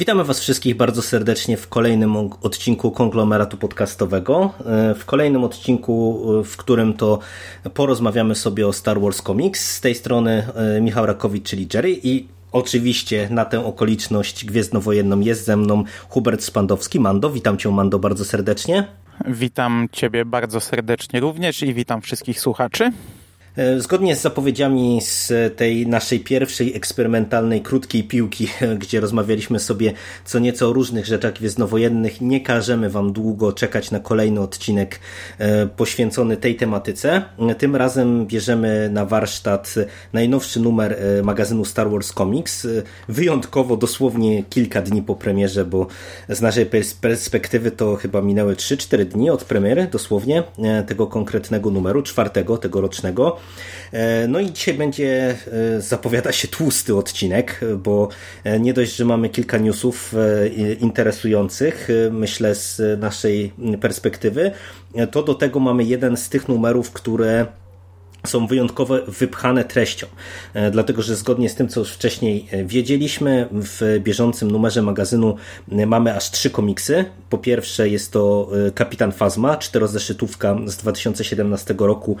Witamy Was wszystkich bardzo serdecznie w kolejnym odcinku konglomeratu podcastowego. E, w kolejnym odcinku, e, w którym to porozmawiamy sobie o Star Wars Comics. Z tej strony e, Michał Rakowicz, czyli Jerry i Oczywiście na tę okoliczność gwiezdnowojenną jest ze mną Hubert Spandowski. Mando, witam Cię Mando bardzo serdecznie. Witam Ciebie bardzo serdecznie również i witam wszystkich słuchaczy. E, zgodnie z zapowiedziami z tej naszej pierwszej eksperymentalnej krótkiej piłki, gdzie rozmawialiśmy sobie co nieco o różnych rzeczach gwiezdnowojennych, nie każemy Wam długo czekać na kolejny odcinek e, poświęcony tej tematyce. Tym razem bierzemy na warsztat najnowszy numer e, magazynu Star Wars Comics. Wyjątkowo dosłownie kilka dni po premierze, bo z naszej perspektywy to chyba minęły 3-4 dni od premiery, dosłownie tego konkretnego numeru, czwartego tegorocznego. E, no i dzisiaj będzie, e, zapowiada się tłusty odcinek, bo e, nie dość, że mamy kilka newsów interesujących, myślę z naszej perspektywy, to do tego mamy jeden z tych numerów, które są wyjątkowo wypchane treścią, e, dlatego że zgodnie z tym, co już wcześniej e, wiedzieliśmy, w bieżącym numerze magazynu e, mamy aż trzy komiksy. Po pierwsze jest to Kapitan Fazma, czterozeszytówka z 2017 roku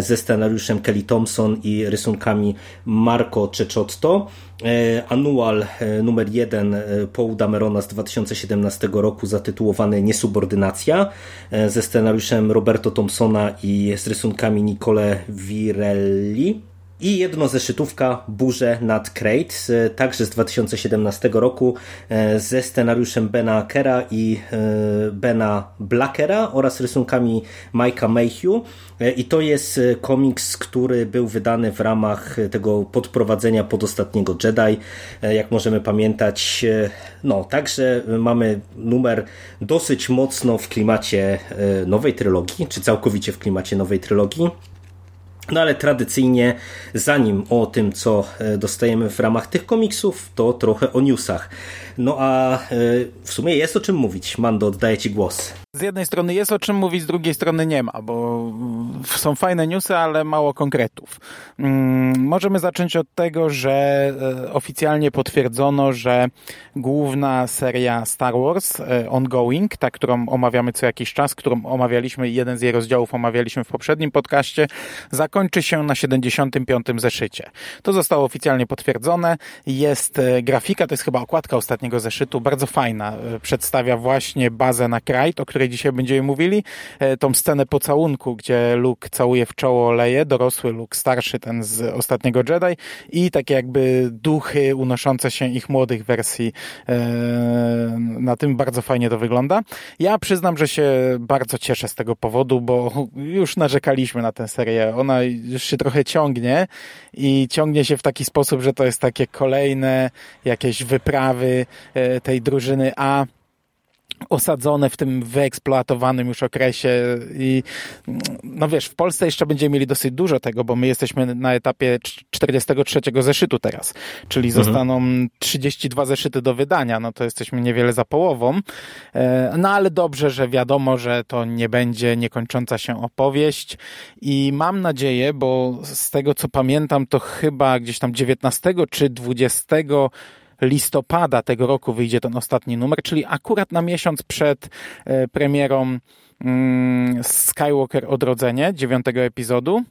ze scenariuszem Kelly Thompson i rysunkami Marco Cecotto. Anual numer jeden Paul Damerona z 2017 roku zatytułowany Niesubordynacja ze scenariuszem Roberto Thompsona i z rysunkami Nicole Virelli i jedno zeszytówka Burze nad Crate, także z 2017 roku e, ze scenariuszem Bena Kera i e, Bena Blackera oraz rysunkami Mike'a Mayhew. E, i to jest komiks, który był wydany w ramach tego podprowadzenia pod ostatniego Jedi, jak możemy pamiętać no, także mamy numer dosyć mocno w klimacie nowej trylogii, czy całkowicie w klimacie nowej trylogii no ale tradycyjnie, zanim o tym, co e, dostajemy w ramach tych komiksów, to trochę o newsach. No a e, w sumie jest o czym mówić. Mando, oddaję Ci głos. Z jednej strony jest o czym mówić, z drugiej strony nie ma, bo są fajne newsy, ale mało konkretów. Mm, możemy zacząć od tego, że e, oficjalnie potwierdzono, że główna seria Star Wars Ongoing, ta, którą omawiamy co jakiś czas, którą omawialiśmy, jeden z jej rozdziałów omawialiśmy w poprzednim podcaście, zakończy się na 75. zeszycie. To zostało oficjalnie potwierdzone. Jest grafika, to jest chyba okładka ostatnia ostatniego zeszytu, bardzo fajna. E, przedstawia właśnie bazę na Krajt, o której dzisiaj będziemy mówili. E, tą scenę pocałunku, gdzie Luke całuje w czoło Leje, dorosły Luke, starszy ten z ostatniego Jedi i takie jakby duchy unoszące się ich młodych wersji. E, na tym bardzo fajnie to wygląda. Ja przyznam, że się bardzo cieszę z tego powodu, bo już narzekaliśmy na tę serię. Ona już się trochę ciągnie i ciągnie się w taki sposób, że to jest takie kolejne jakieś wyprawy tej drużyny A osadzone w tym wyeksploatowanym już okresie i no wiesz, w Polsce jeszcze będziemy mieli dosyć dużo tego, bo my jesteśmy na etapie 43 zeszytu teraz, czyli mhm. zostaną 32 zeszyty do wydania, no to jesteśmy niewiele za połową, e, no ale dobrze, że wiadomo, że to nie będzie niekończąca się opowieść i mam nadzieję, bo z tego co pamiętam, to chyba gdzieś tam 19 czy 20 listopada tego roku wyjdzie ten ostatni numer, czyli akurat na miesiąc przed e, premierą mm, Skywalker Odrodzenie, dziewiątego epizodu.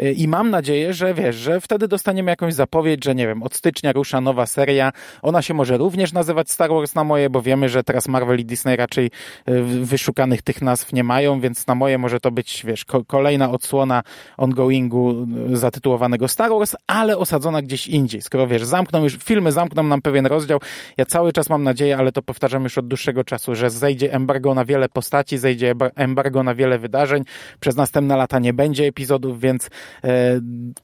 Y, I mam nadzieję, że wiesz, że wtedy dostaniemy jakąś zapowiedź, że nie wiem, od stycznia rusza nowa seria. Ona się może również nazywać Star Wars na moje, bo wiemy, że teraz Marvel i Disney raczej y, wyszukanych tych nazw nie mają, więc na moje może to być, wiesz, kolejna odsłona ongoingu y, zatytułowanego Star Wars, ale osadzona gdzieś indziej. Skoro wiesz, zamkną już, filmy zamkną nam pewien rozdział. Ja cały czas mam nadzieję, ale to powtarzam już od dłuższego czasu, że zejdzie embargo na wiele postaci, zejdzie embargo na wiele wydarzeń. Przez następne lata nie będzie epizodów, więc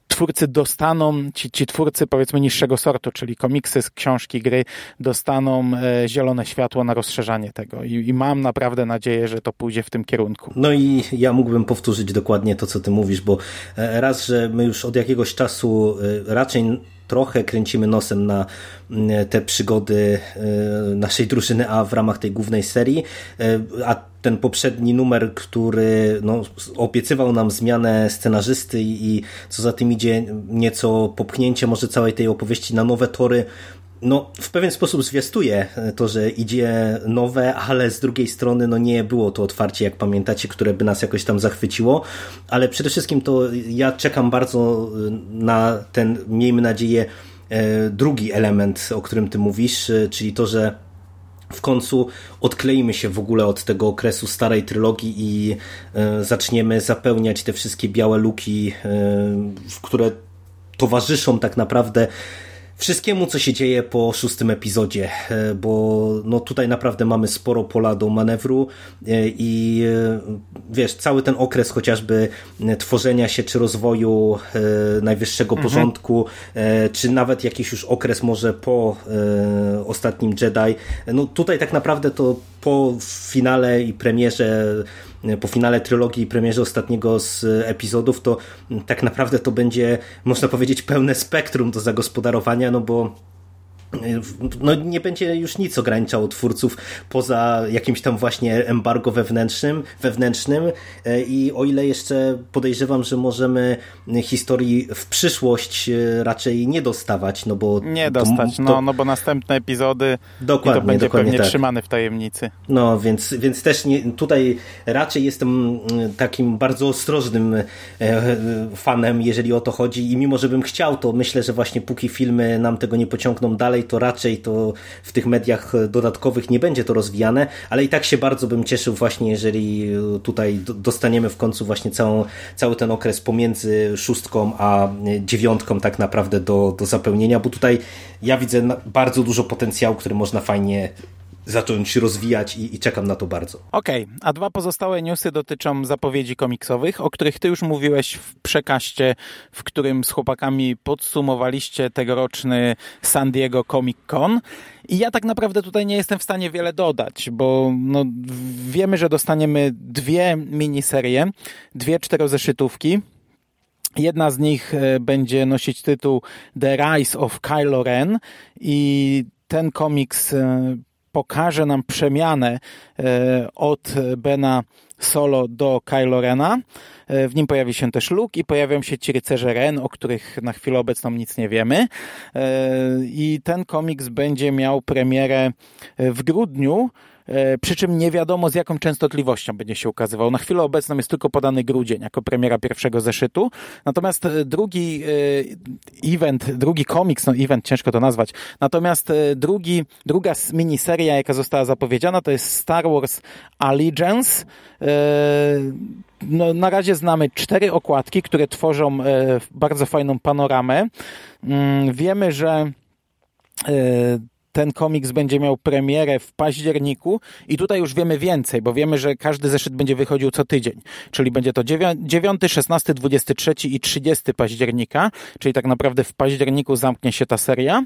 twórcy dostaną, ci, ci twórcy powiedzmy niższego sortu, czyli komiksy, książki, gry, dostaną zielone światło na rozszerzanie tego i, i mam naprawdę nadzieję, że to pójdzie w tym kierunku. No i ja mógłbym powtórzyć dokładnie to, co ty mówisz, bo raz, że my już od jakiegoś czasu raczej trochę kręcimy nosem na mm, te przygody e, naszej drużyny A w ramach tej głównej serii, e, a ten poprzedni numer, który no, obiecywał nam zmianę scenarzysty i co za tym idzie nieco popchnięcie może całej tej opowieści na nowe tory, no, w pewien sposób zwiastuje to, że idzie nowe, ale z drugiej strony no nie było to otwarcie, jak pamiętacie, które by nas jakoś tam zachwyciło, ale przede wszystkim to ja czekam bardzo na ten, miejmy nadzieję, e, drugi element, o którym ty mówisz, e, czyli to, że w końcu odkleimy się w ogóle od tego okresu starej trylogii i e, zaczniemy zapełniać te wszystkie białe luki, które towarzyszą tak naprawdę wszystkiemu, co się dzieje po szóstym epizodzie, e, bo no tutaj naprawdę mamy sporo pola do manewru e, i e, wiesz, cały ten okres chociażby tworzenia się czy rozwoju najwyższego mhm. porządku, czy nawet jakiś już okres może po ostatnim Jedi, no tutaj tak naprawdę to po finale i premierze po finale trylogii i premierze ostatniego z epizodów, to tak naprawdę to będzie, można powiedzieć, pełne spektrum do zagospodarowania, no bo no nie będzie już nic ograniczało twórców poza jakimś tam właśnie embargo wewnętrznym, wewnętrznym e, i o ile jeszcze podejrzewam, że możemy historii w przyszłość e, raczej nie dostawać, no bo... Nie dostać, to, no, no bo następne epizody dokładnie, to będzie dokładnie pewnie tak. trzymane w tajemnicy. No, więc, więc też nie, tutaj raczej jestem takim bardzo ostrożnym e, fanem, jeżeli o to chodzi i mimo, że bym chciał, to myślę, że właśnie póki filmy nam tego nie pociągną dalej, dalej, to raczej to w tych mediach dodatkowych nie będzie to rozwijane, ale i tak się bardzo bym cieszył właśnie, jeżeli tutaj dostaniemy w końcu właśnie całą, cały ten okres pomiędzy szóstką a dziewiątką tak naprawdę do, do zapełnienia, bo tutaj ja widzę bardzo dużo potencjału, który można fajnie zacząć rozwijać i, i, czekam na to bardzo. Okej, okay. a dwa pozostałe newsy dotyczą zapowiedzi komiksowych, o których ty już mówiłeś w przekaście, w którym z chłopakami podsumowaliście tegoroczny San Diego Comic Con. I ja tak naprawdę tutaj nie jestem w stanie wiele dodać, bo no, wiemy, że dostaniemy dwie miniserie, dwie czterozeszytówki. Jedna z nich e, będzie nosić tytuł The Rise of Kylo Ren i ten komiks e, pokaże nam przemianę e, od Bena Solo do Kylo Rena. E, w nim pojawi się też Luke i pojawią się ci rycerze Ren, o których na chwilę obecną nic nie wiemy. E, I ten komiks będzie miał premierę w grudniu przy czym nie wiadomo z jaką częstotliwością będzie się ukazywał. Na chwilę obecną jest tylko podany grudzień jako premiera pierwszego zeszytu, natomiast e, drugi e, event, drugi komiks, no event ciężko to nazwać, natomiast drugi, druga miniseria, jaka została zapowiedziana, to jest Star Wars Allegiance. No, na razie znamy cztery okładki, które tworzą bardzo fajną panoramę. Mm, wiemy, że ten komiks będzie miał premierę w październiku i tutaj już wiemy więcej, bo wiemy, że każdy zeszyt będzie wychodził co tydzień, czyli będzie to 9, 16, 23 i 30 października, czyli tak naprawdę w październiku zamknie się ta seria.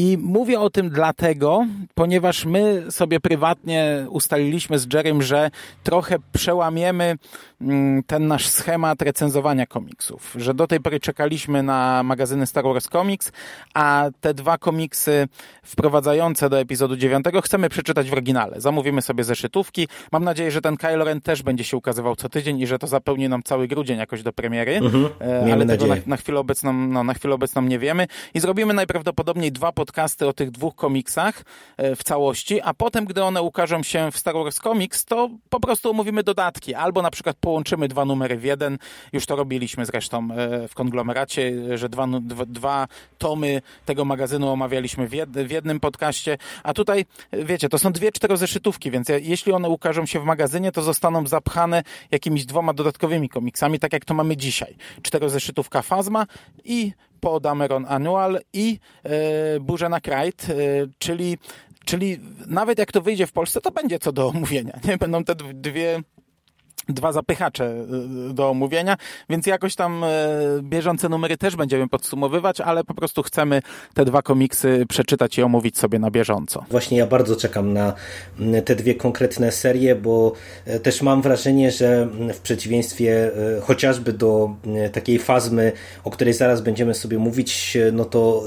I mówię o tym dlatego, ponieważ my sobie prywatnie ustaliliśmy z Jerem, że trochę przełamiemy mm, ten nasz schemat recenzowania komiksów. Że do tej pory czekaliśmy na magazyny Star Wars Comics, a te dwa komiksy wprowadzające do epizodu 9 chcemy przeczytać w oryginale. Zamówimy sobie zeszytówki. Mam nadzieję, że ten Kylo Ren też będzie się ukazywał co tydzień i że to zapełni nam cały grudzień jakoś do premiery. Mhm, e, ale tego na, na, chwilę obecną, no, na chwilę obecną nie wiemy. I zrobimy najprawdopodobniej dwa podcasty o tych dwóch komiksach e, w całości, a potem, gdy one ukażą się w Star Wars Comics, to po prostu omówimy dodatki, albo na przykład połączymy dwa numery w jeden. Już to robiliśmy zresztą e, w konglomeracie, że dwa, dwa, tomy tego magazynu omawialiśmy w, jed, w jednym podcaście, a tutaj, wiecie, to są dwie czterozeszytówki, więc jeśli one ukażą się w magazynie, to zostaną zapchane jakimiś dwoma dodatkowymi komiksami, tak jak to mamy dzisiaj. Czterozeszytówka Fazma i po Dameron Annual i e, Burza na Krajt, e, czyli, czyli nawet jak to wyjdzie w Polsce, to będzie co do omówienia. Nie? Będą te dwie dwa zapychacze y, do omówienia, więc jakoś tam y, bieżące numery też będziemy podsumowywać, ale po prostu chcemy te dwa komiksy przeczytać i omówić sobie na bieżąco. Właśnie ja bardzo czekam na mm, te dwie konkretne serie, bo e, też mam wrażenie, że mm, w przeciwieństwie e, chociażby do mm, takiej fazmy, o której zaraz będziemy sobie mówić, e, no to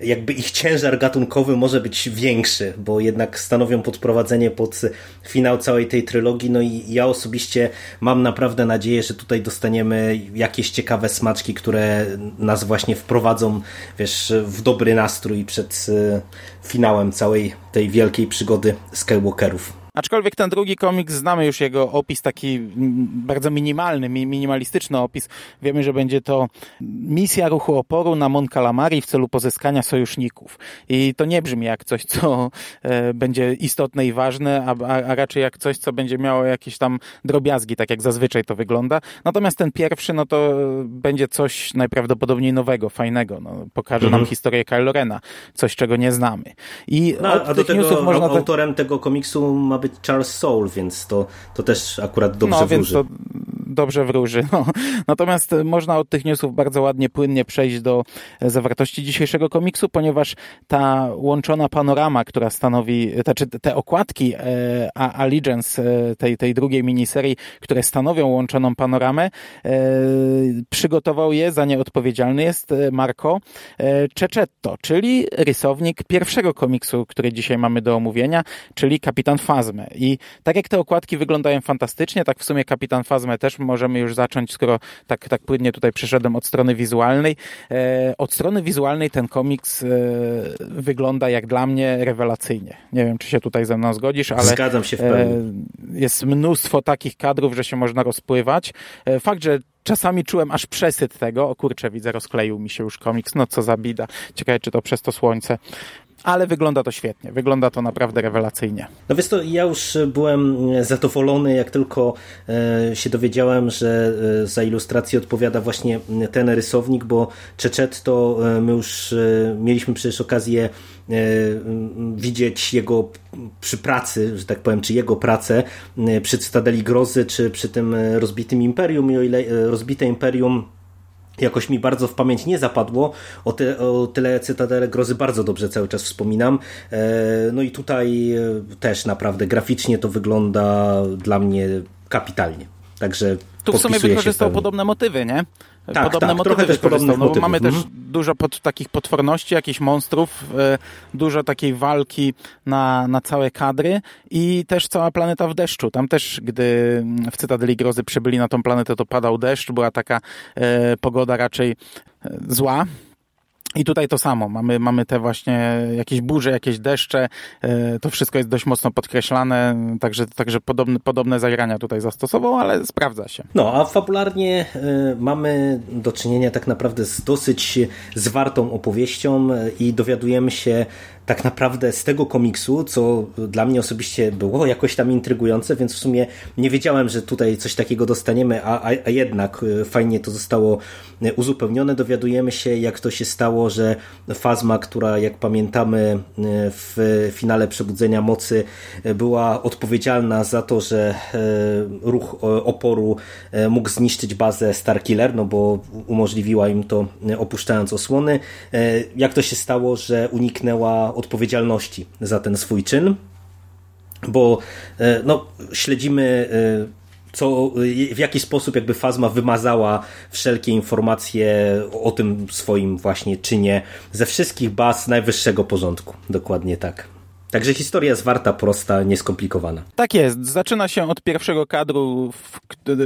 jakby ich ciężar gatunkowy może być większy, bo jednak stanowią podprowadzenie pod finał całej tej trylogii, no i ja osobiście mam naprawdę nadzieję, że tutaj dostaniemy jakieś ciekawe smaczki, które nas właśnie wprowadzą, wiesz, w dobry nastrój przed e, finałem całej tej wielkiej przygody Skywalkerów. Aczkolwiek ten drugi komiks, znamy już jego opis, taki bardzo minimalny, minimalistyczny opis. Wiemy, że będzie to misja ruchu oporu na Mon Calamari w celu pozyskania sojuszników. I to nie brzmi jak coś, co e, będzie istotne i ważne, a, a, raczej jak coś, co będzie miało jakieś tam drobiazgi, tak jak zazwyczaj to wygląda. Natomiast ten pierwszy, no to będzie coś najprawdopodobniej nowego, fajnego. No, pokaże mhm. nam historię Kylo Rena, coś, czego nie znamy. I no, a do tego można autorem tego komiksu ma być Charles Soule, więc to, to też akurat dobrze no, wróży. Więc to dobrze wróży. No. Natomiast można od tych newsów bardzo ładnie, płynnie przejść do zawartości dzisiejszego komiksu, ponieważ ta łączona panorama, która stanowi, znaczy te okładki e, Allegiance e, tej, tej drugiej miniserii, które stanowią łączoną panoramę, e, przygotował je, za nie odpowiedzialny jest e, Marco e, Ceczetto, czyli rysownik pierwszego komiksu, który dzisiaj mamy do omówienia, czyli Kapitan Fazmę. I tak jak te okładki wyglądają fantastycznie, tak w sumie Kapitan Fazmę też możemy już zacząć, skoro tak, tak płynnie tutaj przeszedłem od strony wizualnej. E, od strony wizualnej ten komiks e, wygląda jak dla mnie rewelacyjnie. Nie wiem, czy się tutaj ze mną zgodzisz, ale Zgadzam się w pełni. E, jest mnóstwo takich kadrów, że się można rozpływać. Fakt, że czasami czułem aż przesyt tego. O kurczę, widzę, rozkleił mi się już komiks. No co za bida. Ciekawe, czy to przez to słońce ale wygląda to świetnie, wygląda to naprawdę rewelacyjnie. No wiesz to, ja już byłem zadowolony, jak tylko e, się dowiedziałem, że e, za ilustrację odpowiada właśnie ten rysownik, bo Czeczet to e, my już mieliśmy przecież okazję widzieć jego przy pracy, że tak powiem, czy jego pracę przy Cytadeli Grozy, czy przy tym rozbitym Imperium i o ile rozbite Imperium jakoś mi bardzo w pamięć nie zapadło. O, te, o tyle Cytadele Grozy bardzo dobrze cały czas wspominam. E, no i tutaj e, też naprawdę graficznie to wygląda dla mnie kapitalnie. Także tu w sumie wykorzystał podobne motywy, nie? Tak, podobne tak, motywy podobne no, Mamy też mhm. dużo pod, takich potworności, jakichś monstrów, e, dużo takiej walki na, na całe kadry i też cała planeta w deszczu. Tam też, gdy w Cytadeli Grozy przybyli na tą planetę, to padał deszcz, była taka e, pogoda raczej e, zła, i tutaj to samo. Mamy, mamy te właśnie jakieś burze, jakieś deszcze. E, to wszystko jest dość mocno podkreślane, także, także podobne, podobne zagrania tutaj zastosował, ale sprawdza się. No, a fabularnie e, mamy do czynienia tak naprawdę z dosyć zwartą opowieścią e, i dowiadujemy się tak naprawdę z tego komiksu, co dla mnie osobiście było jakoś tam intrygujące, więc w sumie nie wiedziałem, że tutaj coś takiego dostaniemy, a, a, jednak e, fajnie to zostało e, uzupełnione. Dowiadujemy się, jak to się stało, że Fazma, która jak pamiętamy e, w finale Przebudzenia Mocy była odpowiedzialna za to, że ruch oporu mógł zniszczyć bazę Starkiller, no bo umożliwiła im to opuszczając osłony. Jak to się stało, że uniknęła odpowiedzialności za ten swój czyn, bo e, no, śledzimy e, co, w jaki sposób jakby Fazma wymazała wszelkie informacje o tym swoim właśnie czynie ze wszystkich baz najwyższego porządku. Dokładnie tak. Także historia zwarta, prosta, nieskomplikowana. Tak jest. Zaczyna się od pierwszego kadru,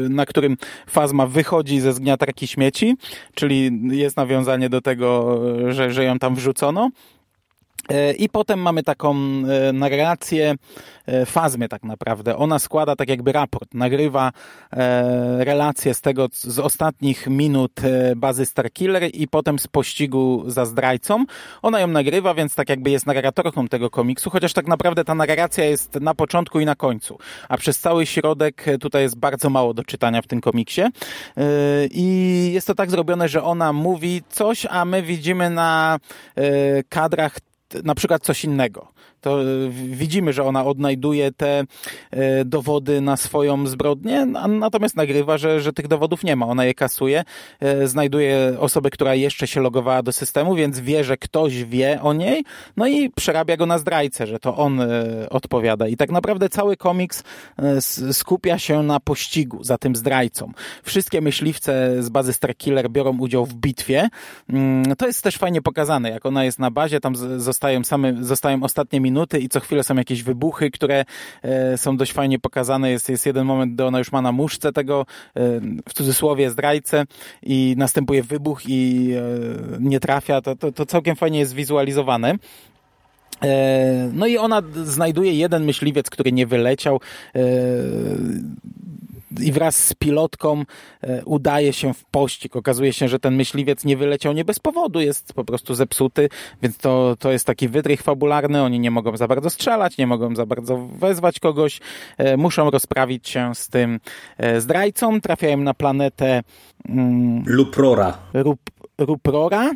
na którym Fazma wychodzi ze zgniatarki śmieci, czyli jest nawiązanie do tego, że, że ją tam wrzucono. E, I potem mamy taką e, narrację e, Fazmy tak naprawdę. Ona składa tak jakby raport, nagrywa relacje z tego, z ostatnich minut bazy Starkiller i potem z pościgu za zdrajcą. Ona ją nagrywa, więc tak jakby jest narratorką tego komiksu, chociaż tak naprawdę ta narracja jest na początku i na końcu. A przez cały środek tutaj jest bardzo mało do czytania w tym komiksie. I jest to tak zrobione, że ona mówi coś, a my widzimy na kadrach na przykład coś innego. To widzimy, że ona odnajduje te dowody na swoją zbrodnię, natomiast nagrywa, że, że tych dowodów nie ma. Ona je kasuje, znajduje osobę, która jeszcze się logowała do systemu, więc wie, że ktoś wie o niej, no i przerabia go na zdrajcę, że to on odpowiada. I tak naprawdę cały komiks skupia się na pościgu za tym zdrajcą. Wszystkie myśliwce z bazy Starkiller biorą udział w bitwie. Mm, to jest też fajnie pokazane, jak ona jest na bazie, tam zostają same, zostają ostatnie minuty i co chwilę są jakieś wybuchy, które e, są dość fajnie pokazane. Jest, jest jeden moment, gdy ona już ma na muszce tego, e, w cudzysłowie, zdrajcę i następuje wybuch i e, nie trafia. To, to, to całkiem fajnie jest wizualizowane. No i ona znajduje jeden myśliwiec, który nie wyleciał i wraz z pilotką e, udaje się w pościg. Okazuje się, że ten myśliwiec nie wyleciał nie bez powodu, jest po prostu zepsuty, więc to, to jest taki wytrych fabularny. Oni nie mogą za bardzo strzelać, nie mogą za bardzo wezwać kogoś, e, muszą rozprawić się z tym e, zdrajcą, trafiają na planetę mm, Luprora. Rup, Ruprora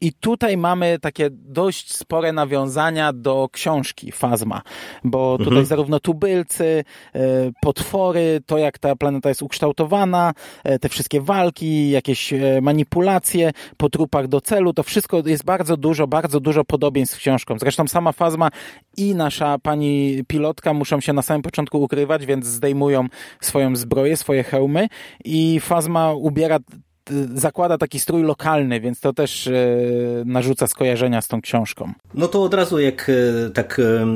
i tutaj mamy takie dość spore nawiązania do książki Fazma, bo tutaj mhm. zarówno tubylcy, e, potwory, to jak ta planeta jest ukształtowana, e, te wszystkie walki, jakieś e, manipulacje po trupach do celu, to wszystko jest bardzo dużo, bardzo dużo podobieństw z książką. Zresztą sama Fazma i nasza pani pilotka muszą się na samym początku ukrywać, więc zdejmują swoją zbroję, swoje hełmy i Fazma ubiera zakłada taki strój lokalny, więc to też e, narzuca skojarzenia z tą książką. No to od razu jak e, tak e,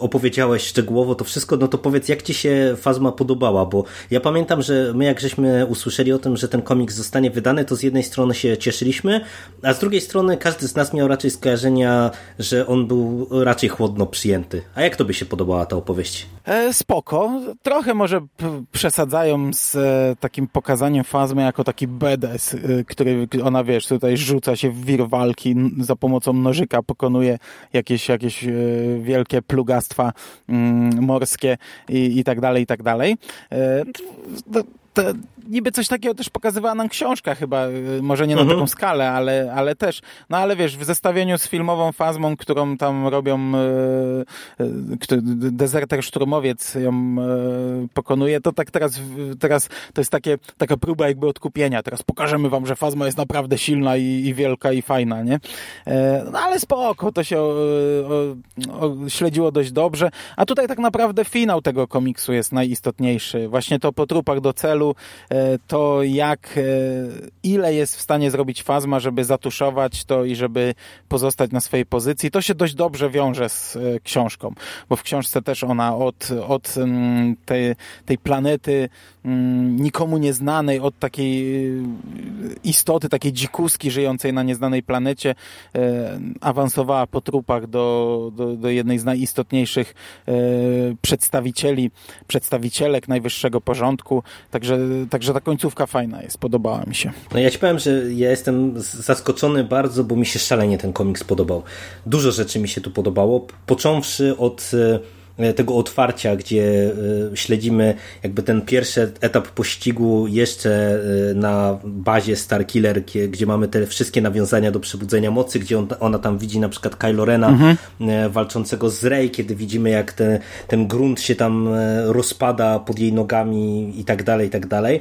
opowiedziałeś szczegółowo to wszystko, no to powiedz jak ci się Fazma podobała, bo ja pamiętam, że my jak żeśmy usłyszeli o tym, że ten komiks zostanie wydany, to z jednej strony się cieszyliśmy, a z drugiej strony każdy z nas miał raczej skojarzenia, że on był raczej chłodno przyjęty. A jak to by się podobała ta opowieść? E, spoko. Trochę może przesadzają z takim pokazaniem Fazmy jako taki bed Y, który ona, wiesz, tutaj rzuca się w wir walki, za pomocą nożyka pokonuje jakieś, jakieś y, wielkie plugastwa mm, morskie i, i tak dalej, i tak dalej. Y, niby coś takiego też pokazywała nam książka chyba, y, może nie na mhm. taką skalę, ale, ale też. No ale wiesz, w zestawieniu z filmową fazmą, którą tam robią yy, yy, Deserter Szturmowiec ją yy, pokonuje, to tak teraz, teraz to jest takie, taka próba jakby odkupienia. Teraz pokażemy wam, że fazma jest naprawdę silna i, i wielka i fajna, nie? No ale spoko, to się o, o, śledziło dość dobrze. A tutaj tak naprawdę finał tego komiksu jest najistotniejszy. Właśnie to po trupach do celu, E, to jak, e, ile jest w stanie zrobić Fazma, żeby zatuszować to i żeby pozostać na swojej pozycji, to się dość dobrze wiąże z e, książką, bo w książce też ona od, od mm, tej, tej planety mm, nikomu nieznanej, od takiej istoty, takiej dzikuski żyjącej na nieznanej planecie, awansowała po trupach do, do, do jednej z najistotniejszych przedstawicieli, przedstawicielek najwyższego porządku, także, także Także ta końcówka fajna jest, podobała mi się. No ja ci powiem, że ja jestem zaskoczony bardzo, bo mi się szalenie ten komiks podobał. Dużo rzeczy mi się tu podobało, począwszy od e, tego otwarcia, gdzie e, śledzimy jakby ten pierwszy etap pościgu jeszcze e, na bazie Starkiller, gdzie mamy te wszystkie nawiązania do przebudzenia mocy, gdzie ona tam widzi na przykład Kylo Rena mhm. walczącego z Rey, kiedy widzimy jak te, ten grunt się tam rozpada pod jej nogami i tak dalej, i tak dalej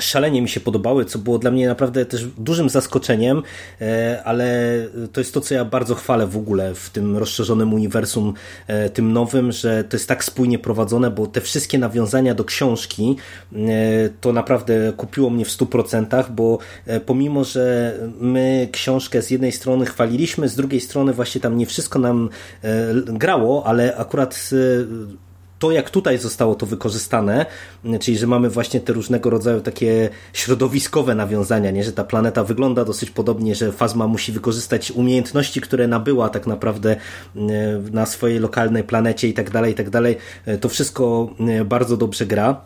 szalenie mi się podobały, co było dla mnie naprawdę też dużym zaskoczeniem, e, ale to jest to, co ja bardzo chwalę w ogóle w tym rozszerzonym uniwersum, e, tym nowym, że to jest tak spójnie prowadzone, bo te wszystkie nawiązania do książki e, to naprawdę kupiło mnie w 100%, bo pomimo, że my książkę z jednej strony chwaliliśmy, z drugiej strony właśnie tam nie wszystko nam grało, ale akurat to, jak tutaj zostało to wykorzystane, czyli że mamy właśnie te różnego rodzaju takie środowiskowe nawiązania, nie? że ta planeta wygląda dosyć podobnie, że Fazma musi wykorzystać umiejętności, które nabyła tak naprawdę e, na swojej lokalnej planecie i tak dalej, i tak dalej. E, to wszystko e, bardzo dobrze gra.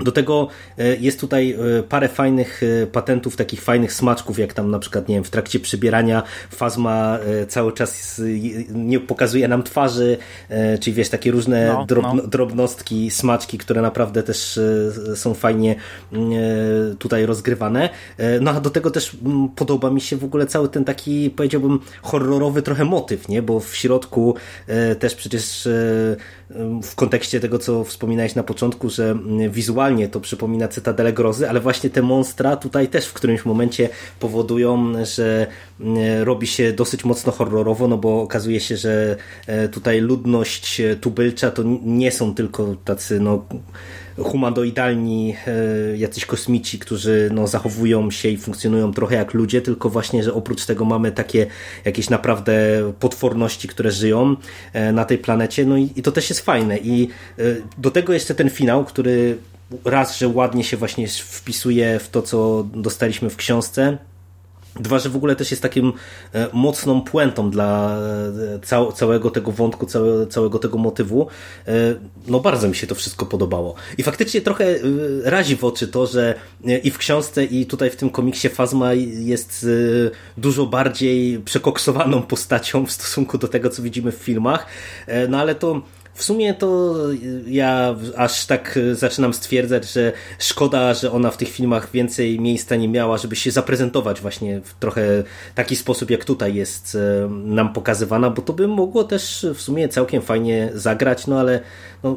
Do tego e, jest tutaj e, parę fajnych e, patentów, takich fajnych smaczków, jak tam na przykład, nie wiem, w trakcie przybierania Fazma cały czas nie pokazuje nam twarzy, czyli wiesz, takie różne no, drobno, no. drobnostki, smaczki, które naprawdę też są fajnie tutaj rozgrywane. No a do tego też podoba mi się w ogóle cały ten taki, powiedziałbym, horrorowy trochę motyw, nie? Bo w środku też przecież w kontekście tego, co wspominałeś na początku, że wizualnie to przypomina Cytadelę Grozy, ale właśnie te monstra tutaj też w którymś momencie powodują, że robi się dosyć mocno horrorowo, no bo okazuje się, że e, tutaj ludność tubylcza to nie są tylko tacy no humanoidalni e, jacyś kosmici, którzy no, zachowują się i funkcjonują trochę jak ludzie, tylko właśnie, że oprócz tego mamy takie jakieś naprawdę potworności, które żyją e, na tej planecie, no i, i to też jest fajne. I e, do tego jeszcze ten finał, który raz, że ładnie się właśnie wpisuje w to, co dostaliśmy w książce, Dwa, że w ogóle też jest takim e, mocną puentą dla e, całego tego wątku, całego tego motywu. E, no bardzo mi się to wszystko podobało. I faktycznie trochę razi w oczy to, że i w książce, i tutaj w tym komiksie Fazma jest dużo bardziej przekoksowaną postacią w stosunku do tego, co widzimy w filmach. No ale to w sumie to ja aż tak zaczynam stwierdzać, że szkoda, że ona w tych filmach więcej miejsca nie miała, żeby się zaprezentować właśnie w trochę taki sposób, jak tutaj jest e, nam pokazywana, bo to by mogło też w sumie całkiem fajnie zagrać, no ale no,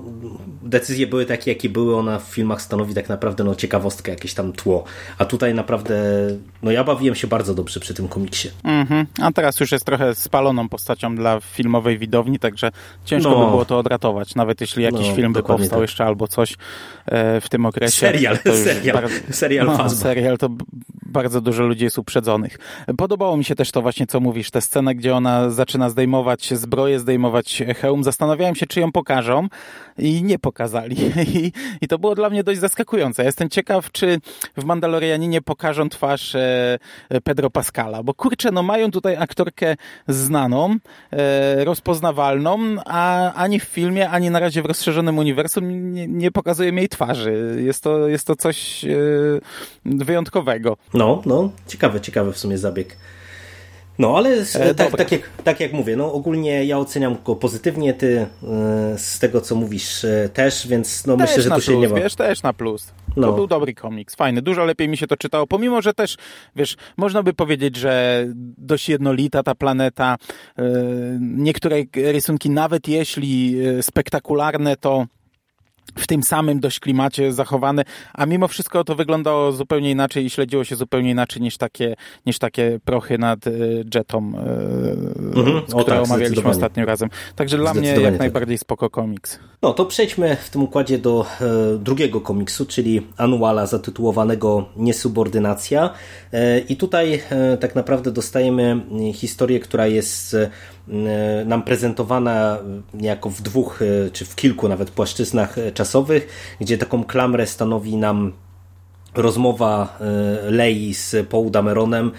decyzje były takie, jakie były. Ona w filmach stanowi tak naprawdę no, ciekawostkę, jakieś tam tło. A tutaj naprawdę, no ja bawiłem się bardzo dobrze przy tym komiksie. Mm -hmm. A teraz już jest trochę spaloną postacią dla filmowej widowni, także ciężko no. by było to odratować, nawet jeśli jakiś no, film by powstał tak. jeszcze albo coś e, w tym okresie. Serial, serial, bardzo, serial no, Serial to bardzo dużo ludzi jest uprzedzonych. Podobało mi się też to właśnie, co mówisz, tę scenę, gdzie ona zaczyna zdejmować zbroję, zdejmować hełm. Zastanawiałem się, czy ją pokażą i nie pokazali. I, I, to było dla mnie dość zaskakujące. Ja jestem ciekaw, czy w Mandalorianinie pokażą twarz e, Pedro Pascala, bo kurczę, no mają tutaj aktorkę znaną, e, rozpoznawalną, a ani w filmie, ani na razie w rozszerzonym uniwersum nie, nie pokazują jej twarzy. Jest to, jest to coś e, wyjątkowego. No, no, ciekawy, ciekawy w sumie zabieg. No, ale e, tak, tak, jak, tak jak mówię, no ogólnie ja oceniam go pozytywnie, ty e, z tego co mówisz e, też, więc no też myślę, że tu się plus, nie ma. Wiesz, też na plus. No. To był dobry komiks, fajny, dużo lepiej mi się to czytało, pomimo, że też, wiesz, można by powiedzieć, że dość jednolita ta planeta, niektóre rysunki, nawet jeśli spektakularne, to w tym samym dość klimacie zachowane, a mimo wszystko to wyglądało zupełnie inaczej i śledziło się zupełnie inaczej niż takie, niż takie prochy nad y, jetą, mhm. które tak, omawialiśmy ostatnim razem. Także dla mnie jak tak. najbardziej spoko komiks. No to przejdźmy w tym układzie do e, drugiego komiksu, czyli Anuala zatytułowanego Niesubordynacja e, i tutaj e, tak naprawdę dostajemy historię, która jest E, nam prezentowana niejako w dwóch e, czy w kilku nawet płaszczyznach e, czasowych, gdzie taką klamrę stanowi nam rozmowa Lei z Paul Dameronem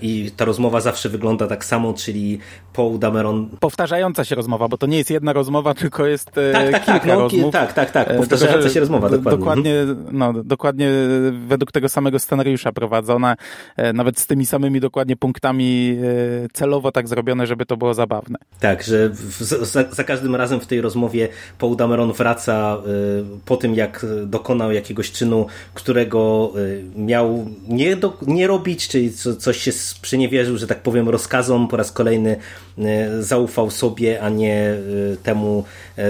i ta rozmowa zawsze wygląda tak samo, czyli Paul Dameron... Powtarzająca się rozmowa, bo to nie jest jedna rozmowa, tylko jest tak, tak, kilka tak, no, rozmów. Tak, tak, tak, powtarzająca się rozmowa, dokładnie. Dokładnie, no, dokładnie według tego samego scenariusza prowadzona, nawet z tymi samymi dokładnie punktami celowo tak zrobione, żeby to było zabawne. Tak, że w, za, za, każdym razem w tej rozmowie Paul Dameron wraca po tym, jak dokonał jakiegoś czynu, którego Y, miał nie, do, nie robić, czyli co, coś się sprzeniewierzył, że tak powiem, rozkazom, po raz kolejny zaufał sobie, a nie y, temu,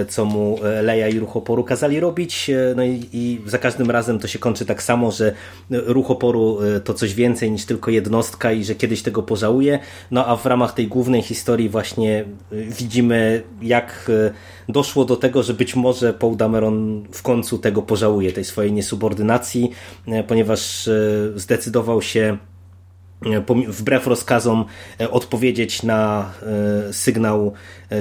co mu Leja i Ruch Oporu kazali robić. No i, i za każdym razem to się kończy tak samo, że Ruch Oporu to coś więcej niż tylko jednostka i że kiedyś tego pożałuje. No a w ramach tej głównej historii właśnie widzimy, jak doszło do tego, że być może Paul Dameron w końcu tego pożałuje, tej swojej niesubordynacji, e, ponieważ e, zdecydował się e, wbrew rozkazom odpowiedzieć na sygnał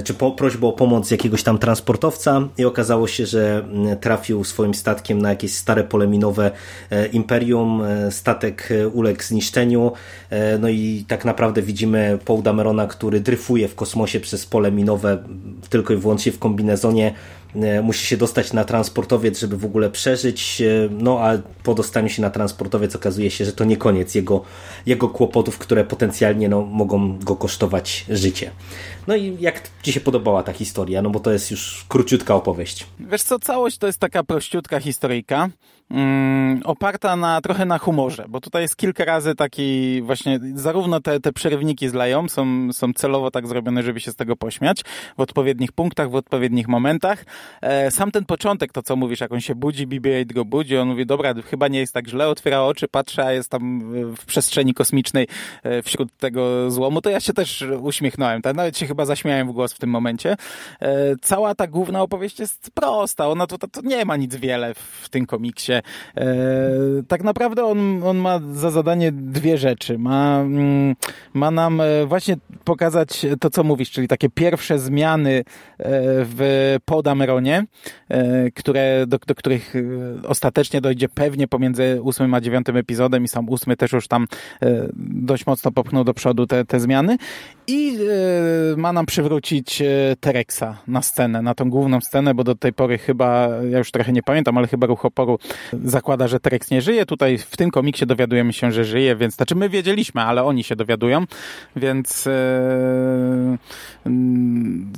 czy po, prośbę o pomoc jakiegoś tam transportowca i okazało się, że trafił swoim statkiem na jakieś stare pole minowe Imperium. Statek uległ zniszczeniu. No i tak naprawdę widzimy Paul Damerona, który dryfuje w kosmosie przez pole minowe tylko i wyłącznie w kombinezonie musi się dostać na transportowiec, żeby w ogóle przeżyć, no a po dostaniu się na transportowiec okazuje się, że to nie koniec jego, jego kłopotów, które potencjalnie no, mogą go kosztować życie. No i jak Ci się podobała ta historia? No bo to jest już króciutka opowieść. Wiesz co, całość to jest taka prościutka historyjka, oparta na trochę na humorze, bo tutaj jest kilka razy taki właśnie, zarówno te, te przerywniki z Leją są, są celowo tak zrobione, żeby się z tego pośmiać, w odpowiednich punktach, w odpowiednich momentach. E, sam ten początek, to co mówisz, jak on się budzi, BB-8 go budzi, on mówi, dobra, chyba nie jest tak źle, otwiera oczy, patrzy, a jest tam w przestrzeni kosmicznej e, wśród tego złomu, to ja się też uśmiechnąłem, tak? nawet się chyba zaśmiałem w głos w tym momencie. E, cała ta główna opowieść jest prosta, ona to, to, to nie ma nic wiele w tym komiksie. E, tak naprawdę on, on ma za zadanie dwie rzeczy. Ma, mm, ma nam e, właśnie pokazać to, co mówisz, czyli takie pierwsze zmiany w Podameronie, które, do, do których ostatecznie dojdzie pewnie pomiędzy ósmym a dziewiątym epizodem i sam ósmy też już tam dość mocno popchnął do przodu te, te zmiany. I ma nam przywrócić Terexa na scenę, na tą główną scenę, bo do tej pory chyba, ja już trochę nie pamiętam, ale chyba Ruch Oporu zakłada, że Terex nie żyje. Tutaj w tym komiksie dowiadujemy się, że żyje, więc znaczy my wiedzieliśmy, ale oni się dowiadują, więc e,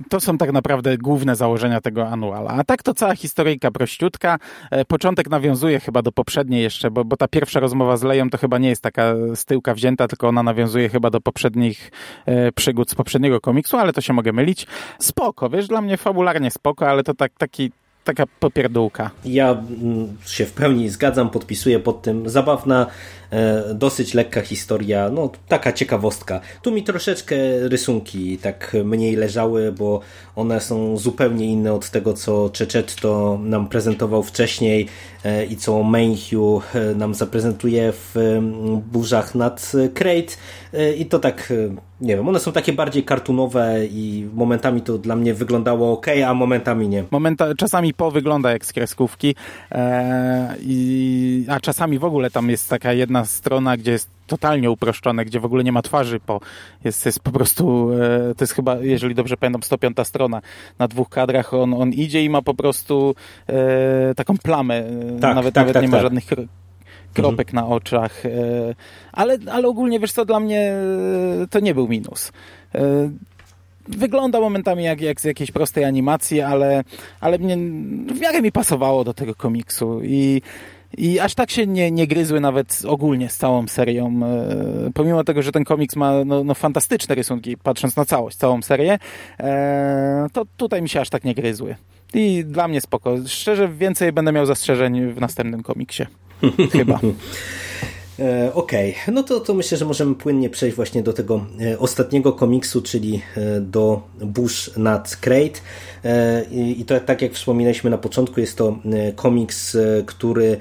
to są tak naprawdę główne założenia tego anuala. A tak to cała historyjka prościutka. E, początek nawiązuje chyba do poprzedniej jeszcze, bo, bo ta pierwsza rozmowa z Leją to chyba nie jest taka z tyłka wzięta, tylko ona nawiązuje chyba do poprzednich e, przygód z poprzedniego komiksu, ale to się mogę mylić. Spoko, wiesz, dla mnie fabularnie spoko, ale to tak, taki taka popierdółka. Ja mm, się w pełni zgadzam, podpisuję pod tym. Zabawna, e, dosyć lekka historia, no taka ciekawostka. Tu mi troszeczkę rysunki tak mniej leżały, bo one są zupełnie inne od tego, co Czeczetto nam prezentował wcześniej e, i co Mayhew e, nam zaprezentuje w mm, burzach nad Crate i to tak nie wiem, one są takie bardziej kartunowe i momentami to dla mnie wyglądało ok, a momentami nie. Momenta, czasami po wygląda jak z kreskówki, e, i, a czasami w ogóle tam jest taka jedna strona, gdzie jest totalnie uproszczone, gdzie w ogóle nie ma twarzy, po, jest, jest po prostu, e, to jest chyba, jeżeli dobrze pamiętam, 105 strona. Na dwóch kadrach on, on idzie i ma po prostu e, taką plamę. Tak, nawet tak, nawet tak, nie ma tak. żadnych kropek mhm. na oczach, e, ale, ale ogólnie, wiesz co, dla mnie e, to nie był minus. E, wygląda momentami jak, jak z jakiejś prostej animacji, ale, ale mnie, w miarę mi pasowało do tego komiksu i i aż tak się nie, nie gryzły nawet ogólnie z całą serią. Pomimo tego, że ten komiks ma no, no fantastyczne rysunki, patrząc na całość, całą serię, to tutaj mi się aż tak nie gryzły. I dla mnie spoko. Szczerze, więcej będę miał zastrzeżeń w następnym komiksie. Chyba. E, okej, okay. no to, to myślę, że możemy płynnie przejść właśnie do tego e, ostatniego komiksu, czyli e, do Bush nad Crate. I to tak jak wspominaliśmy na początku, jest to komiks, który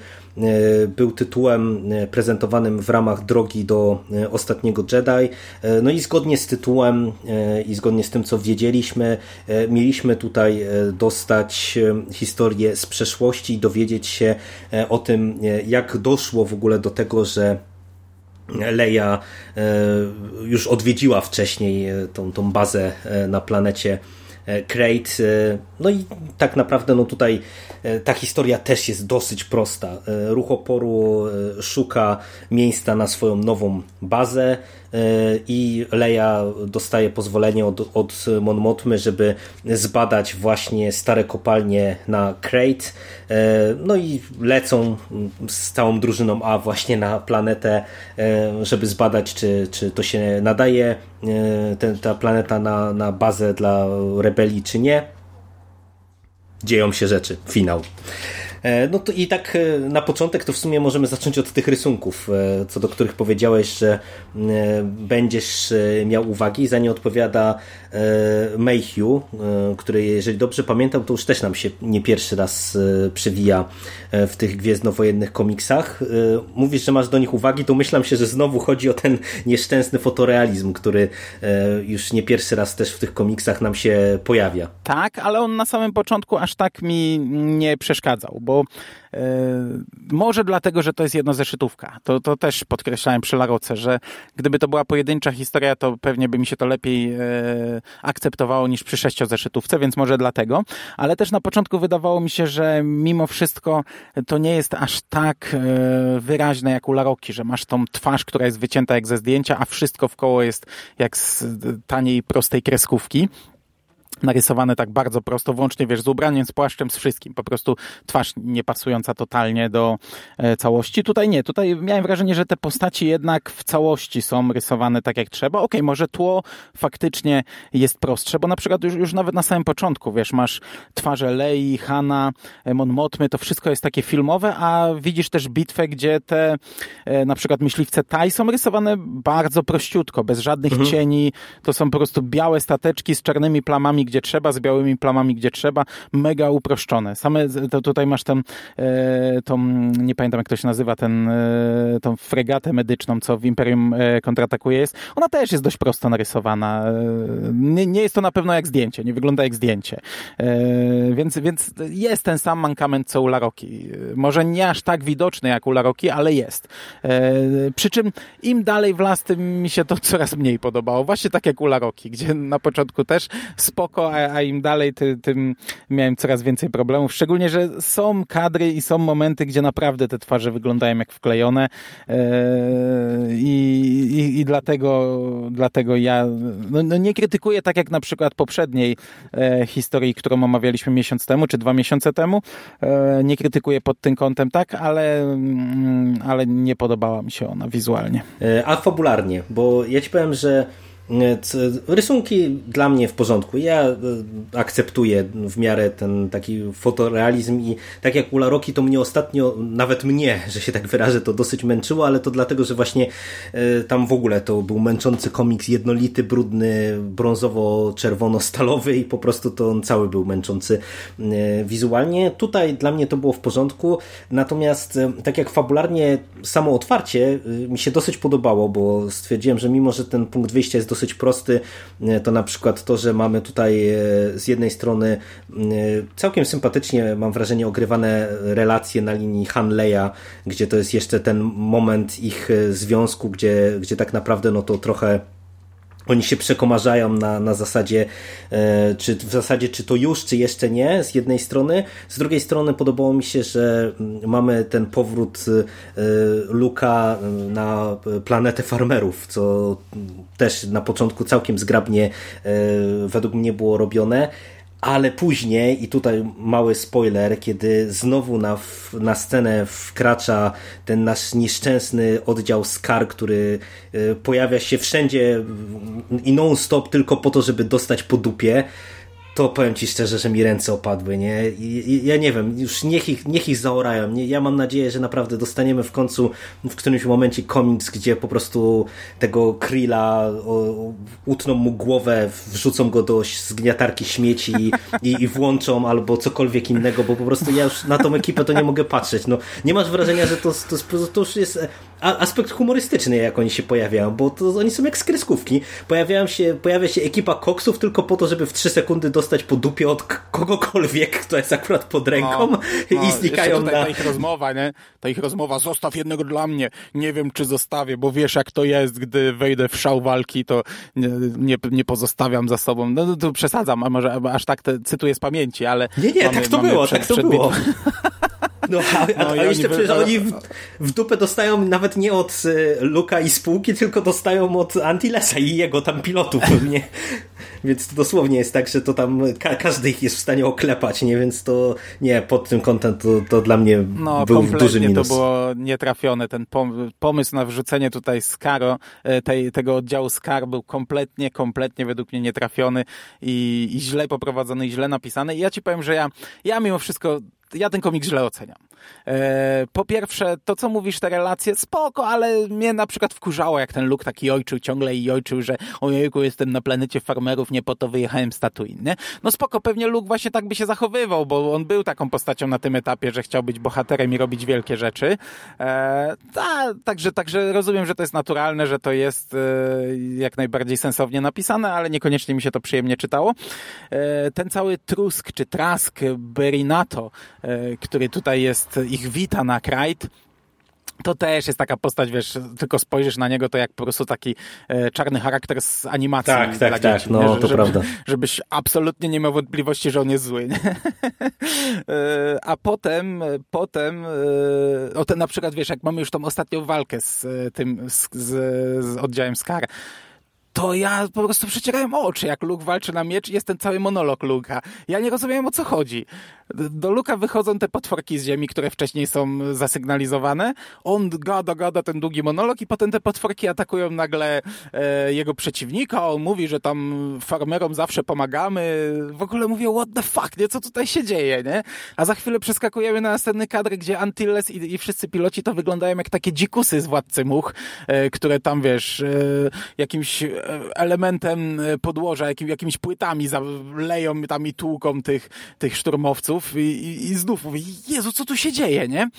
był tytułem e, prezentowanym w ramach drogi do e, ostatniego Jedi. No i zgodnie z tytułem i zgodnie z tym, co wiedzieliśmy, mieliśmy tutaj dostać historię z przeszłości i dowiedzieć się o tym, jak doszło w ogóle do tego, że Leia już odwiedziła wcześniej tą, tą bazę na planecie Crate. No i tak naprawdę no tutaj E, ta historia też jest dosyć prosta. E, ruch oporu e, szuka miejsca na swoją nową bazę i Leia dostaje pozwolenie od, od Mon Mothmy, żeby zbadać właśnie stare kopalnie na Crate. No i lecą z całą drużyną A właśnie na planetę, żeby zbadać, czy, czy to się nadaje, ten, ta planeta na, na bazę dla rebelii, czy nie dzieją się rzeczy. Finał. E, no to i tak e, na początek to w sumie możemy zacząć od tych rysunków, e, co do których powiedziałeś, że będziesz miał uwagi. Za nie odpowiada Mayhew, który jeżeli dobrze pamiętam, to już też nam się nie pierwszy raz przewija w tych gwiezdnowojennych komiksach. Mówisz, że masz do nich uwagi, to myślam się, że znowu chodzi o ten nieszczęsny fotorealizm, który już nie pierwszy raz też w tych komiksach nam się pojawia. Tak, ale on na samym początku aż tak mi nie przeszkadzał, bo bo e, może dlatego, że to jest jednozeszytówka. To, to też podkreślałem przy Laroce, że gdyby to była pojedyncza historia, to pewnie by mi się to lepiej e, akceptowało niż przy sześciozeszytówce, więc może dlatego. Ale też na początku wydawało mi się, że mimo wszystko to nie jest aż tak e, wyraźne jak u Laroki, że masz tą twarz, która jest wycięta jak ze zdjęcia, a wszystko w koło jest jak z taniej, prostej kreskówki narysowane tak bardzo prosto, włącznie wiesz, z ubraniem, z płaszczem, z wszystkim. Po prostu twarz nie pasująca totalnie do e, całości. Tutaj nie, tutaj miałem wrażenie, że te postaci jednak w całości są rysowane tak jak trzeba. Okej, okay, może tło faktycznie jest prostsze, bo na przykład już, już nawet na samym początku, wiesz, masz twarze Lei, Hanna, Mon Motmy, to wszystko jest takie filmowe, a widzisz też bitwę, gdzie te e, na przykład myśliwce Tai są rysowane bardzo prościutko, bez żadnych mhm. cieni. To są po prostu białe stateczki z czarnymi plamami, gdzie trzeba, z białymi plamami, gdzie trzeba, mega uproszczone. Same, to tutaj masz ten, e, tą, nie pamiętam jak to się nazywa, ten, e, tą fregatę medyczną, co w Imperium e, kontratakuje jest. Ona też jest dość prosto narysowana. Nie, nie jest to na pewno jak zdjęcie, nie wygląda jak zdjęcie. Więc, więc jest ten sam mankament co u Laroki. Może nie aż tak widoczny jak u Laroki, ale jest. Przy czym im dalej w las, tym mi się to coraz mniej podobało. Właśnie tak jak u Laroki, gdzie na początku też spoko, a, a im dalej, ty, tym miałem coraz więcej problemów. Szczególnie, że są kadry i są momenty, gdzie naprawdę te twarze wyglądają jak wklejone e, i, i, i dlatego, dlatego ja no, no nie krytykuję tak jak na przykład poprzedniej e, historii, którą omawialiśmy miesiąc temu, czy dwa miesiące temu. E, nie krytykuję pod tym kątem tak, ale, mm, ale nie podobała mi się ona wizualnie. A fabularnie, bo ja ci powiem, że Rysunki dla mnie w porządku. Ja e, akceptuję w miarę ten taki fotorealizm i tak jak u Laroki to mnie ostatnio, nawet mnie, że się tak wyrażę, to dosyć męczyło, ale to dlatego, że właśnie e, tam w ogóle to był męczący komiks jednolity, brudny, brązowo-czerwono-stalowy i po prostu to on cały był męczący e, wizualnie. Tutaj dla mnie to było w porządku, natomiast tak jak fabularnie samo otwarcie mi się dosyć podobało, bo stwierdziłem, że mimo, że ten punkt wyjścia jest dosyć prosty. E, to na przykład to, że mamy tutaj e, z jednej strony e, całkiem sympatycznie, mam wrażenie, ogrywane relacje na linii Hanleya, gdzie to jest jeszcze ten moment ich związku, gdzie, gdzie tak naprawdę no to trochę oni się przekomarzają na, na zasadzie, e, czy w zasadzie, czy to już, czy jeszcze nie, z jednej strony. Z drugiej strony podobało mi się, że mm, mamy ten powrót e, Luka na planetę farmerów, co też na początku całkiem zgrabnie e, według mnie było robione ale później, i tutaj mały spoiler, kiedy znowu na, na scenę wkracza ten nasz nieszczęsny oddział SCAR, który e, pojawia się wszędzie i non-stop tylko po to, żeby dostać po dupie, to powiem Ci szczerze, że mi ręce opadły, nie? I, ja nie wiem, już niech ich, niech ich zaorają. Nie? Ja mam nadzieję, że naprawdę dostaniemy w końcu w którymś momencie komiks, gdzie po prostu tego Krilla utną mu głowę, wrzucą go do zgniatarki śmieci i, i włączą albo cokolwiek innego, bo po prostu ja już na tą ekipę to nie mogę patrzeć. No, nie masz wrażenia, że to, to, to już jest aspekt humorystyczny, jak oni się pojawiają, bo to oni są jak skreskówki. Pojawiają się, pojawia się ekipa koksów tylko po to, żeby w 3 sekundy dostać po dupie od kogokolwiek, kto jest akurat pod ręką no, no, i znikają na... Ta ich rozmowa, nie? Ta ich rozmowa, zostaw jednego dla mnie. Nie wiem, czy zostawię, bo wiesz, jak to jest, gdy wejdę w szał walki, to nie, nie, nie pozostawiam za sobą. No, no to przesadzam, a może aż tak te, cytuję z pamięci, ale... Nie, nie, mamy, tak to było, przed, tak to było. No, a, a, no, a jeszcze przecież oni w, w, dupę dostają nawet nie od y, Luka i spółki, tylko dostają od Antilesa i jego tam pilotów pewnie. Więc to dosłownie jest tak, że to tam ka każdy ich jest w stanie oklepać, nie? Więc to nie, pod tym kątem to, to dla mnie no, był duży minus. to było nietrafione. Ten pomysł na wrzucenie tutaj Skaro, e, tej, tego oddziału Skar był kompletnie, kompletnie według mnie nietrafiony i, i źle poprowadzony i źle napisany. I ja ci powiem, że ja, ja mimo wszystko ja ten komik źle oceniam. E, po pierwsze, to co mówisz, te relacje, spoko, ale mnie na przykład wkurzało, jak ten Luke taki ojczył ciągle i ojczył, że ojejku, jestem na planecie farmerów, nie po to wyjechałem z Tatooine, nie? No spoko, pewnie Luke właśnie tak by się zachowywał, bo on był taką postacią na tym etapie, że chciał być bohaterem i robić wielkie rzeczy. E, ta, także, także rozumiem, że to jest naturalne, że to jest e, jak najbardziej sensownie napisane, ale niekoniecznie mi się to przyjemnie czytało. E, ten cały trusk czy trask Berinato, który tutaj jest, ich wita na Krajt to też jest taka postać, wiesz, tylko spojrzysz na niego, to jak po prostu taki e, czarny charakter z animacji tak, dla tak, tak, dzieci. no nie? to żeby, prawda. Żebyś absolutnie nie miał wątpliwości, że on jest zły. E, a potem, potem, e, o ten na przykład, wiesz, jak mamy już tą ostatnią walkę z e, tym, z, z, z oddziałem Skar, to ja po prostu przecierałem oczy, jak Luke walczy na miecz i jest ten cały monolog Luka. Ja nie rozumiem, o co chodzi. Do Luka wychodzą te potworki z ziemi, które wcześniej są zasygnalizowane. On gada, gada ten długi monolog i potem te potworki atakują nagle e, jego przeciwnika. On mówi, że tam farmerom zawsze pomagamy. W ogóle mówię, what the fuck, nie? Co tutaj się dzieje, nie? A za chwilę przeskakujemy na następny kadr, gdzie Antilles i, i wszyscy piloci to wyglądają jak takie dzikusy z Władcy Much, e, które tam, wiesz, e, jakimś elementem podłoża, jakim, jakimiś płytami leją tam i tłuką tych, tych szturmowców i, i, i znów mówię, Jezu, co tu się dzieje, nie?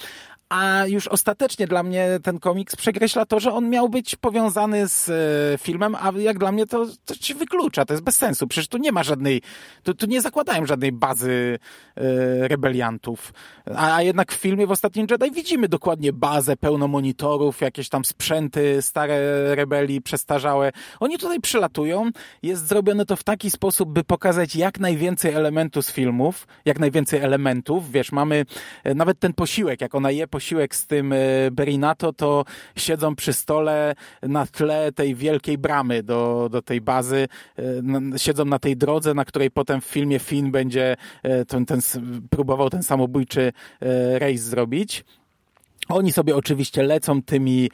A już ostatecznie dla mnie ten komiks przekreśla to, że on miał być powiązany z e, filmem, a jak dla mnie to, to się wyklucza, to jest bez sensu. Przecież tu nie ma żadnej, tu, tu nie zakładają żadnej bazy e, rebeliantów. A, a, jednak w filmie w Ostatnim Jedi widzimy dokładnie bazę, pełno monitorów, jakieś tam sprzęty, stare rebelii, przestarzałe. Oni tutaj przylatują, jest zrobione to w taki sposób, by pokazać jak najwięcej elementów z filmów, jak najwięcej elementów. Wiesz, mamy e, nawet ten posiłek, jak ona je posiłek z tym e, Berinato, to siedzą przy stole na tle tej wielkiej bramy do, do tej bazy. E, siedzą na tej drodze, na której potem w filmie Finn będzie e, ten, ten, próbował ten samobójczy rejs zrobić. Oni sobie oczywiście lecą tymi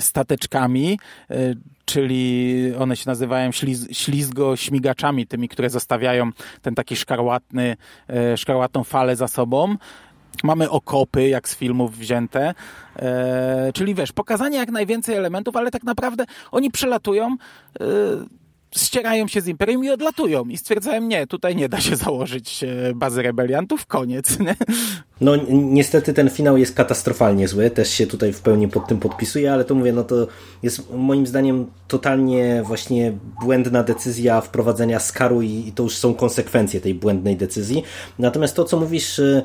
stateczkami, czyli one się nazywają śliz, ślizgo-śmigaczami, tymi, które zostawiają ten taki szkarłatny, szkarłatną falę za sobą. Mamy okopy, jak z filmów wzięte, e, czyli wiesz, pokazanie jak najwięcej elementów, ale tak naprawdę oni przelatują, e, ścierają się z Imperium i odlatują. I stwierdzałem, nie, tutaj nie da się założyć e, bazy rebeliantów, koniec. Nie? No niestety ten finał jest katastrofalnie zły, też się tutaj w pełni pod tym podpisuję, ale to mówię, no to jest moim zdaniem totalnie właśnie błędna decyzja wprowadzenia skaru i, i to już są konsekwencje tej błędnej decyzji. Natomiast to, co mówisz y,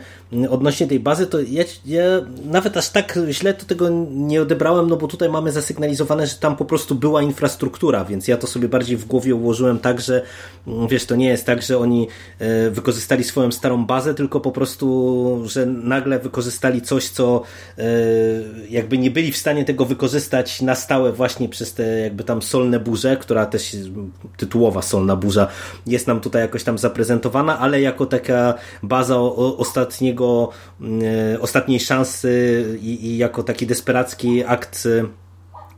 odnośnie tej bazy, to ja, ja nawet aż tak źle to tego nie odebrałem, no bo tutaj mamy zasygnalizowane, że tam po prostu była infrastruktura, więc ja to sobie bardziej w głowie ułożyłem tak, że mm, wiesz, to nie jest tak, że oni y, wykorzystali swoją starą bazę, tylko po prostu, że nagle wykorzystali coś, co y, jakby nie byli w stanie tego wykorzystać na stałe właśnie przez te jakby tam solne burze, która też tytułowa solna burza jest nam tutaj jakoś tam zaprezentowana, ale jako taka baza ostatniego, e, ostatniej szansy i, i jako taki desperacki akt e,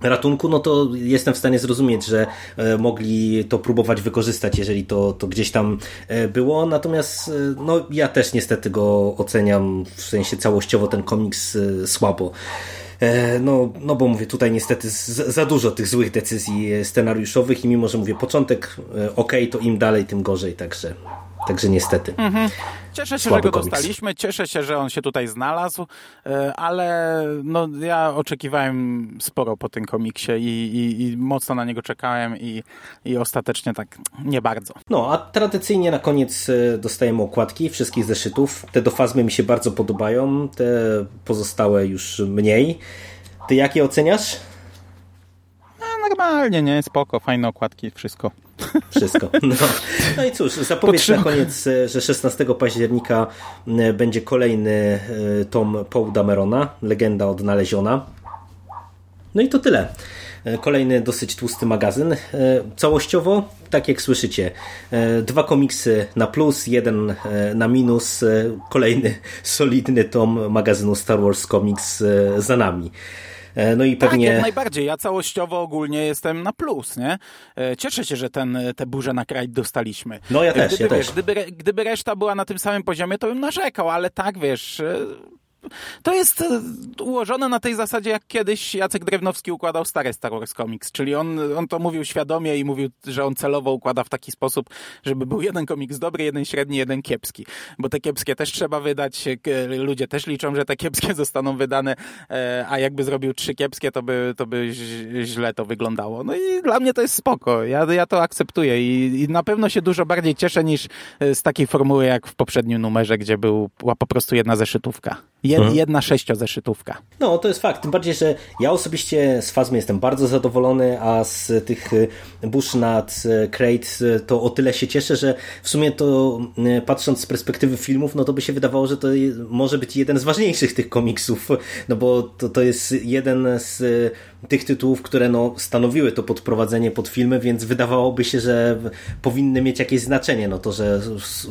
ratunku, no to jestem w stanie zrozumieć, że e, mogli to próbować wykorzystać, jeżeli to, to gdzieś tam było. Natomiast no, ja też niestety go oceniam w sensie całościowo ten komiks słabo. E, no, no bo mówię, tutaj niestety za dużo tych złych decyzji scenariuszowych i mimo, że mówię, początek e, ok, to im dalej, tym gorzej, także, także niestety. Mhm. Cieszę się, że go komiks. dostaliśmy, cieszę się, że on się tutaj znalazł, e, ale no, ja oczekiwałem sporo po tym komiksie i, i, i mocno na niego czekałem i, i ostatecznie tak nie bardzo. No, a tradycyjnie na koniec e, dostajemy okładki wszystkich zeszytów. Te do fazmy mi się bardzo podobają, te pozostałe już mniej. Ty jakie oceniasz? No, normalnie, nie? Spoko, fajne okładki, wszystko. Wszystko. No, no i cóż, zapowiedź na koniec, e, że 16 października e, będzie kolejny e, tom Paul Damerona, Legenda odnaleziona. No i to tyle. Kolejny dosyć tłusty magazyn. Całościowo, tak jak słyszycie, dwa komiksy na plus, jeden na minus, kolejny solidny tom magazynu Star Wars Comics za nami. E, no i pewnie... Tak, jak najbardziej. Ja całościowo ogólnie jestem na plus, nie? E, cieszę się, że ten, te burze na kraj dostaliśmy. No ja też, gdyby, ja wiesz, też. Gdyby, gdyby reszta była na tym samym poziomie, to bym narzekał, ale tak, wiesz... E, to jest e, ułożone na tej zasadzie, jak kiedyś Jacek Drewnowski układał stare Star Wars Comics, czyli on, on to mówił świadomie i mówił, że on celowo układa w taki sposób, żeby był jeden komiks dobry, jeden średni, jeden kiepski, bo te kiepskie też trzeba wydać, ludzie też liczą, że te kiepskie zostaną wydane, e, a jakby zrobił trzy kiepskie, to by, to by źle to wyglądało. No i dla mnie to jest spoko, ja, ja to akceptuję i, i na pewno się dużo bardziej cieszę niż z takiej formuły jak w poprzednim numerze, gdzie był, była po prostu jedna zeszytówka. Jed, mhm. Jedna sześciozeszytówka. No, to jest fakt. Tym bardziej, że ja osobiście z Fazmy jestem bardzo zadowolony, a z tych y, Bushnut, y, Crate y, to o tyle się cieszę, że w sumie to patrząc z perspektywy filmów, no to by się wydawało, że to może być jeden z ważniejszych tych komiksów, no bo to, to jest jeden z tych tytułów, które no, stanowiły to podprowadzenie pod filmy, więc wydawałoby się, że powinny mieć jakieś znaczenie. No to, że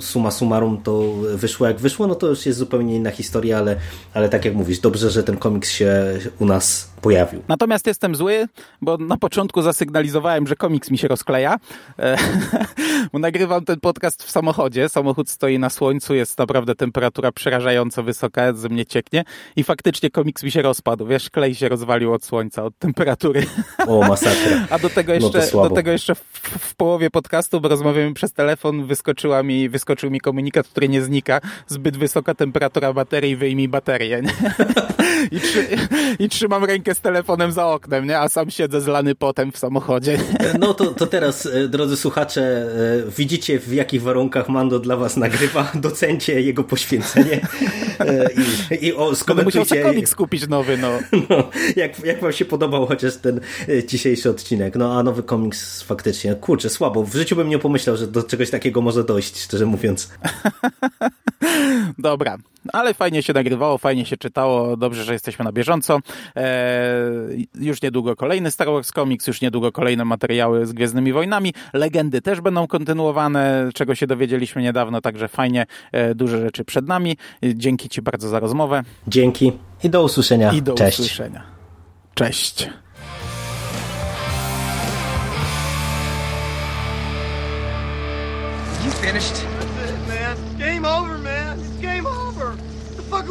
suma summarum to wyszło jak wyszło, no to już jest zupełnie inna historia, ale, ale tak jak mówisz, dobrze, że ten komiks się u nas pojawił. Natomiast jestem zły, bo na początku zasygnalizowałem, że komiks mi się rozkleja, e, bo nagrywam ten podcast w samochodzie, samochód stoi na słońcu, jest naprawdę temperatura przerażająco wysoka, ze mnie cieknie i faktycznie komiks mi się rozpadł, wiesz, klej się rozwalił od słońca, od temperatury. O, masakra. A do tego no jeszcze, no do tego jeszcze w, w, połowie podcastu, bo rozmawiamy przez telefon, wyskoczyła mi, wyskoczył mi komunikat, który nie znika, zbyt wysoka temperatura baterii, wyjmij baterię. I, trzy, I trzymam rękę z telefonem za oknem, nie? a sam siedzę zlany potem w samochodzie. No to, to teraz, e, drodzy słuchacze, e, widzicie w jakich warunkach Mando dla was nagrywa, docencie jego poświęcenie e, i, i o, skomentujcie. Musiał komiks kupić nowy, no. no jak, jak wam się podobał chociaż ten dzisiejszy odcinek. No a nowy komiks faktycznie, kurczę, słabo. W życiu bym nie pomyślał, że do czegoś takiego może dojść, szczerze mówiąc. Dobra, ale fajnie się nagrywało, fajnie się czytało, dobrze, że jesteśmy na bieżąco. Eee, już niedługo kolejny Star Wars Comics, już niedługo kolejne materiały z Gwiezdnymi Wojnami. Legendy też będą kontynuowane, czego się dowiedzieliśmy niedawno, także fajnie, e, duże rzeczy przed nami. Dzięki Ci bardzo za rozmowę. Dzięki i do usłyszenia. I do Cześć. usłyszenia. Cześć. You finished?